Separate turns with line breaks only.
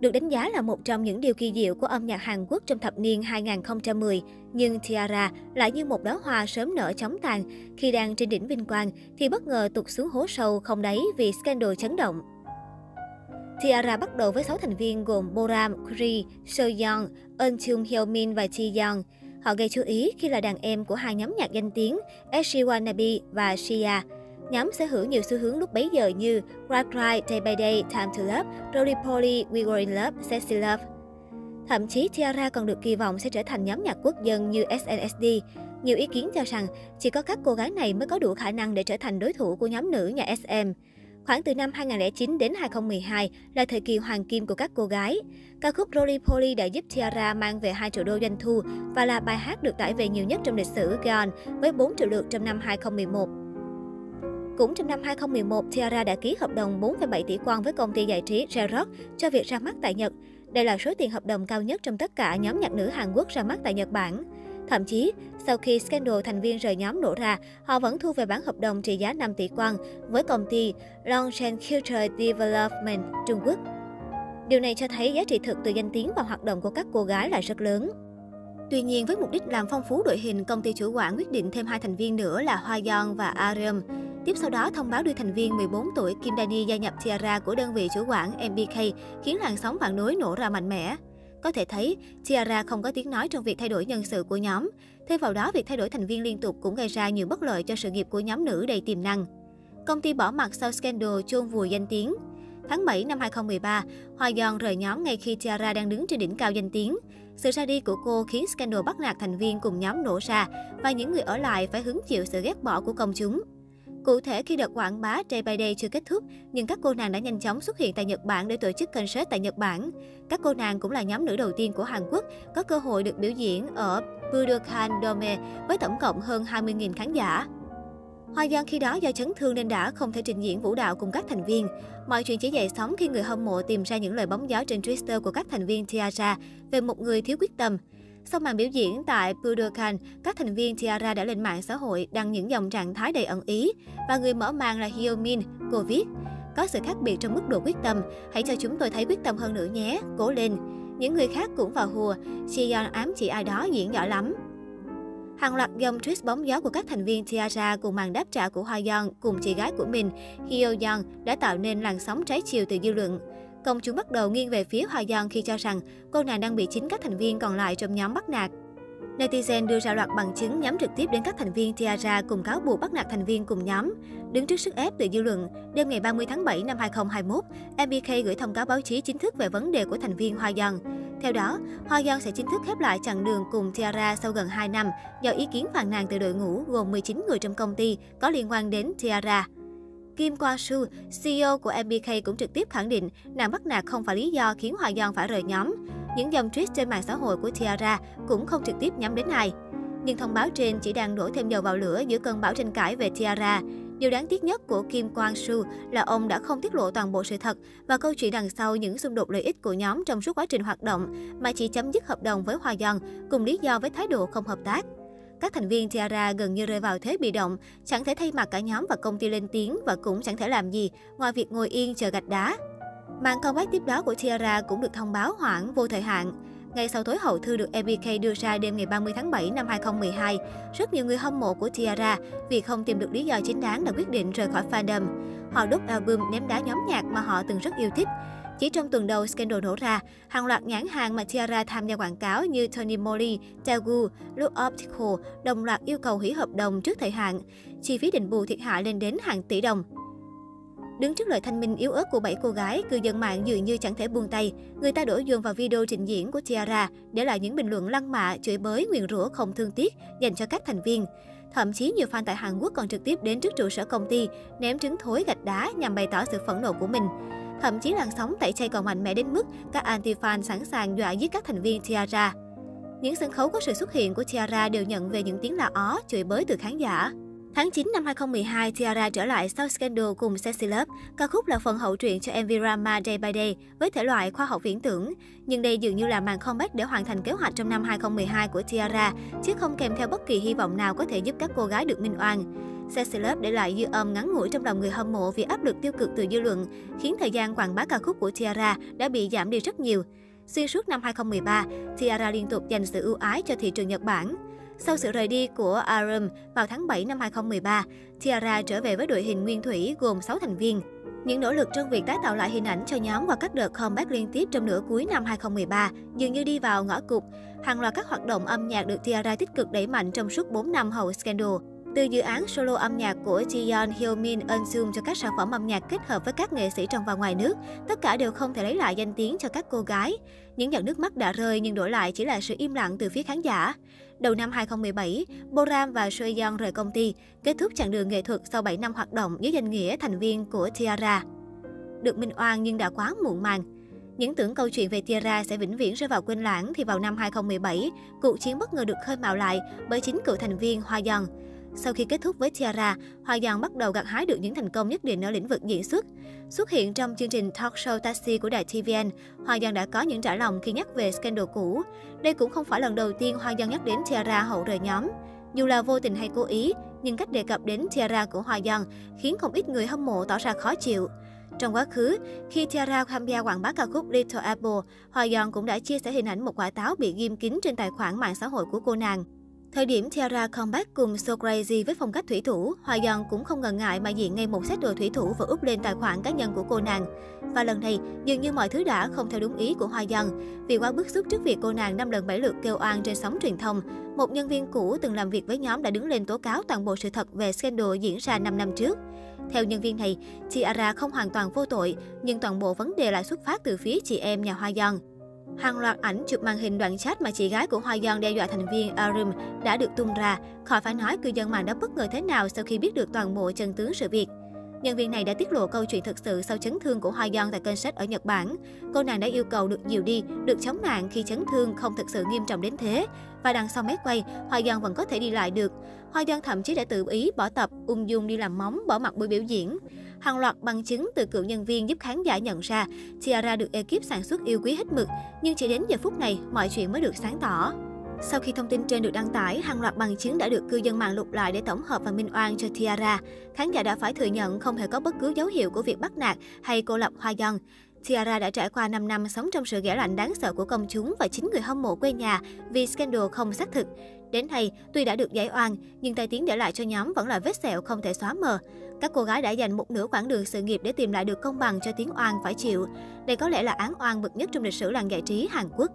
Được đánh giá là một trong những điều kỳ diệu của âm nhạc Hàn Quốc trong thập niên 2010, nhưng Tiara lại như một đóa hoa sớm nở chóng tàn. Khi đang trên đỉnh vinh quang thì bất ngờ tụt xuống hố sâu không đáy vì scandal chấn động. Tiara bắt đầu với 6 thành viên gồm Boram, Kri, Soyeon, Eun Chung Hyo Min và Ji Họ gây chú ý khi là đàn em của hai nhóm nhạc danh tiếng SG Wannabe và Shia. Nhóm sở hữu nhiều xu hướng lúc bấy giờ như Cry Cry, Day by Day, Time to Love, Roly Poly, We Were in Love, Sexy Love. Thậm chí Tiara còn được kỳ vọng sẽ trở thành nhóm nhạc quốc dân như SNSD. Nhiều ý kiến cho rằng chỉ có các cô gái này mới có đủ khả năng để trở thành đối thủ của nhóm nữ nhà SM. Khoảng từ năm 2009 đến 2012 là thời kỳ hoàng kim của các cô gái. Ca khúc Roly Poly đã giúp Tiara mang về 2 triệu đô doanh thu và là bài hát được tải về nhiều nhất trong lịch sử Gaon với 4 triệu lượt trong năm 2011. Cũng trong năm 2011, Tiara đã ký hợp đồng 4,7 tỷ won với công ty giải trí J-Rock cho việc ra mắt tại Nhật. Đây là số tiền hợp đồng cao nhất trong tất cả nhóm nhạc nữ Hàn Quốc ra mắt tại Nhật Bản. Thậm chí, sau khi scandal thành viên rời nhóm nổ ra, họ vẫn thu về bản hợp đồng trị giá 5 tỷ won với công ty Longchen Culture Development Trung Quốc. Điều này cho thấy giá trị thực từ danh tiếng và hoạt động của các cô gái là rất lớn. Tuy nhiên, với mục đích làm phong phú đội hình, công ty chủ quản quyết định thêm hai thành viên nữa là Hoa Yeon và Arium. Tiếp sau đó, thông báo đưa thành viên 14 tuổi Kim Dani gia nhập Tiara của đơn vị chủ quản MBK, khiến làn sóng phản đối nổ ra mạnh mẽ. Có thể thấy, Tiara không có tiếng nói trong việc thay đổi nhân sự của nhóm. Thêm vào đó, việc thay đổi thành viên liên tục cũng gây ra nhiều bất lợi cho sự nghiệp của nhóm nữ đầy tiềm năng. Công ty bỏ mặt sau scandal chôn vùi danh tiếng. Tháng 7 năm 2013, Hoa Yeon rời nhóm ngay khi Tiara đang đứng trên đỉnh cao danh tiếng. Sự ra đi của cô khiến scandal bắt nạt thành viên cùng nhóm nổ ra và những người ở lại phải hứng chịu sự ghét bỏ của công chúng. Cụ thể, khi đợt quảng bá Day by Day chưa kết thúc, nhưng các cô nàng đã nhanh chóng xuất hiện tại Nhật Bản để tổ chức concert tại Nhật Bản. Các cô nàng cũng là nhóm nữ đầu tiên của Hàn Quốc có cơ hội được biểu diễn ở Budokan Dome với tổng cộng hơn 20.000 khán giả. Hoa Giang khi đó do chấn thương nên đã không thể trình diễn vũ đạo cùng các thành viên. Mọi chuyện chỉ dậy sóng khi người hâm mộ tìm ra những lời bóng gió trên Twitter của các thành viên Tiara về một người thiếu quyết tâm. Sau màn biểu diễn tại Budokan, các thành viên Tiara đã lên mạng xã hội đăng những dòng trạng thái đầy ẩn ý. Và người mở màn là Hyomin, cô viết. Có sự khác biệt trong mức độ quyết tâm, hãy cho chúng tôi thấy quyết tâm hơn nữa nhé, cố lên. Những người khác cũng vào hùa, Siyeon ám chỉ ai đó diễn giỏi lắm. Hàng loạt dòng tweet bóng gió của các thành viên Tiara cùng màn đáp trả của Hoa Yeon cùng chị gái của mình, Hyo Yeon đã tạo nên làn sóng trái chiều từ dư luận. Công chúng bắt đầu nghiêng về phía Hoa Giang khi cho rằng cô nàng đang bị chính các thành viên còn lại trong nhóm bắt nạt. Netizen đưa ra loạt bằng chứng nhắm trực tiếp đến các thành viên Tiara cùng cáo buộc bắt nạt thành viên cùng nhóm. Đứng trước sức ép từ dư luận, đêm ngày 30 tháng 7 năm 2021, MBK gửi thông cáo báo chí chính thức về vấn đề của thành viên Hoa Giang. Theo đó, Hoa Giang sẽ chính thức khép lại chặng đường cùng Tiara sau gần 2 năm do ý kiến phàn nàn từ đội ngũ gồm 19 người trong công ty có liên quan đến Tiara. Kim Kwa Su, CEO của MBK cũng trực tiếp khẳng định nàng bắt nạt không phải lý do khiến Hoa Yeon phải rời nhóm. Những dòng tweet trên mạng xã hội của Tiara cũng không trực tiếp nhắm đến ai. Nhưng thông báo trên chỉ đang đổ thêm dầu vào lửa giữa cơn bão tranh cãi về Tiara. Điều đáng tiếc nhất của Kim Kwang Su là ông đã không tiết lộ toàn bộ sự thật và câu chuyện đằng sau những xung đột lợi ích của nhóm trong suốt quá trình hoạt động, mà chỉ chấm dứt hợp đồng với Hoa Yeon cùng lý do với thái độ không hợp tác. Các thành viên Tiara gần như rơi vào thế bị động, chẳng thể thay mặt cả nhóm và công ty lên tiếng và cũng chẳng thể làm gì ngoài việc ngồi yên chờ gạch đá. Màn comeback tiếp đó của Tiara cũng được thông báo hoãn vô thời hạn. Ngay sau tối hậu thư được MBK đưa ra đêm ngày 30 tháng 7 năm 2012, rất nhiều người hâm mộ của Tiara vì không tìm được lý do chính đáng đã quyết định rời khỏi fandom. Họ đốt album ném đá nhóm nhạc mà họ từng rất yêu thích. Chỉ trong tuần đầu scandal nổ ra, hàng loạt nhãn hàng mà Tiara tham gia quảng cáo như Tony Moly, Daegu, Look Optical đồng loạt yêu cầu hủy hợp đồng trước thời hạn. Chi phí đền bù thiệt hại lên đến hàng tỷ đồng. Đứng trước lời thanh minh yếu ớt của bảy cô gái, cư dân mạng dường như chẳng thể buông tay. Người ta đổ dồn vào video trình diễn của Tiara để lại những bình luận lăng mạ, chửi bới, nguyền rủa không thương tiếc dành cho các thành viên. Thậm chí nhiều fan tại Hàn Quốc còn trực tiếp đến trước trụ sở công ty, ném trứng thối gạch đá nhằm bày tỏ sự phẫn nộ của mình. Thậm chí làn sóng tẩy chay còn mạnh mẽ đến mức các anti-fan sẵn sàng dọa giết các thành viên Tiara. Những sân khấu có sự xuất hiện của Tiara đều nhận về những tiếng la ó, chửi bới từ khán giả. Tháng 9 năm 2012, Tiara trở lại sau scandal cùng Sexy Love. Ca khúc là phần hậu truyện cho MV Rama Day by Day với thể loại khoa học viễn tưởng. Nhưng đây dường như là màn comeback để hoàn thành kế hoạch trong năm 2012 của Tiara, chứ không kèm theo bất kỳ hy vọng nào có thể giúp các cô gái được minh oan. Sex Celeb để lại dư âm ngắn ngủi trong lòng người hâm mộ vì áp lực tiêu cực từ dư luận, khiến thời gian quảng bá ca khúc của Tiara đã bị giảm đi rất nhiều. Xuyên suốt năm 2013, Tiara liên tục dành sự ưu ái cho thị trường Nhật Bản. Sau sự rời đi của Arum vào tháng 7 năm 2013, Tiara trở về với đội hình nguyên thủy gồm 6 thành viên. Những nỗ lực trong việc tái tạo lại hình ảnh cho nhóm qua các đợt comeback liên tiếp trong nửa cuối năm 2013 dường như đi vào ngõ cụt. Hàng loạt các hoạt động âm nhạc được Tiara tích cực đẩy mạnh trong suốt 4 năm hậu scandal. Từ dự án solo âm nhạc của Jiyeon, Hyomin, Eunsoon cho các sản phẩm âm nhạc kết hợp với các nghệ sĩ trong và ngoài nước, tất cả đều không thể lấy lại danh tiếng cho các cô gái. Những giọt nước mắt đã rơi nhưng đổi lại chỉ là sự im lặng từ phía khán giả. Đầu năm 2017, Boram và Soyeon rời công ty, kết thúc chặng đường nghệ thuật sau 7 năm hoạt động dưới danh nghĩa thành viên của Tiara. Được minh oan nhưng đã quá muộn màng. Những tưởng câu chuyện về Tiara sẽ vĩnh viễn rơi vào quên lãng thì vào năm 2017, cuộc chiến bất ngờ được khơi mào lại bởi chính cựu thành viên Hoa Yeon. Sau khi kết thúc với Tiara, Hoa Giang bắt đầu gặt hái được những thành công nhất định ở lĩnh vực diễn xuất. Xuất hiện trong chương trình talk show Taxi của đài TVN, Hoa Giang đã có những trả lòng khi nhắc về scandal cũ. Đây cũng không phải lần đầu tiên Hoa Giang nhắc đến Tiara hậu rời nhóm. Dù là vô tình hay cố ý, nhưng cách đề cập đến Tiara của Hoa Giang khiến không ít người hâm mộ tỏ ra khó chịu. Trong quá khứ, khi Tiara tham gia quảng bá ca khúc Little Apple, Hoa Giang cũng đã chia sẻ hình ảnh một quả táo bị ghim kín trên tài khoản mạng xã hội của cô nàng. Thời điểm Tiara comeback cùng So Crazy với phong cách thủy thủ, Hoa Yeon cũng không ngần ngại mà diện ngay một set đồ thủy thủ và úp lên tài khoản cá nhân của cô nàng. Và lần này, dường như mọi thứ đã không theo đúng ý của Hoa Yeon. Vì quá bức xúc trước việc cô nàng năm lần bảy lượt kêu oan trên sóng truyền thông, một nhân viên cũ từng làm việc với nhóm đã đứng lên tố cáo toàn bộ sự thật về scandal diễn ra 5 năm trước. Theo nhân viên này, Tiara không hoàn toàn vô tội, nhưng toàn bộ vấn đề lại xuất phát từ phía chị em nhà Hoa Yeon. Hàng loạt ảnh chụp màn hình đoạn chat mà chị gái của Hoa Yeon đe dọa thành viên Arum đã được tung ra. Khỏi phải nói cư dân mạng đã bất ngờ thế nào sau khi biết được toàn bộ chân tướng sự việc. Nhân viên này đã tiết lộ câu chuyện thực sự sau chấn thương của Hoa Yeon tại kênh sách ở Nhật Bản. Cô nàng đã yêu cầu được dìu đi, được chống nạn khi chấn thương không thực sự nghiêm trọng đến thế. Và đằng sau máy quay, Hoa Yeon vẫn có thể đi lại được. Hoa Yeon thậm chí đã tự ý bỏ tập, ung dung đi làm móng, bỏ mặt buổi biểu diễn. Hàng loạt bằng chứng từ cựu nhân viên giúp khán giả nhận ra Tiara được ekip sản xuất yêu quý hết mực, nhưng chỉ đến giờ phút này mọi chuyện mới được sáng tỏ. Sau khi thông tin trên được đăng tải, hàng loạt bằng chứng đã được cư dân mạng lục lại để tổng hợp và minh oan cho Tiara. Khán giả đã phải thừa nhận không hề có bất cứ dấu hiệu của việc bắt nạt hay cô lập Hoa dân. Tiara đã trải qua 5 năm sống trong sự ghẻ lạnh đáng sợ của công chúng và chính người hâm mộ quê nhà vì scandal không xác thực. Đến nay, tuy đã được giải oan, nhưng tai tiếng để lại cho nhóm vẫn là vết sẹo không thể xóa mờ. Các cô gái đã dành một nửa quãng đường sự nghiệp để tìm lại được công bằng cho tiếng oan phải chịu. Đây có lẽ là án oan bậc nhất trong lịch sử làng giải trí Hàn Quốc.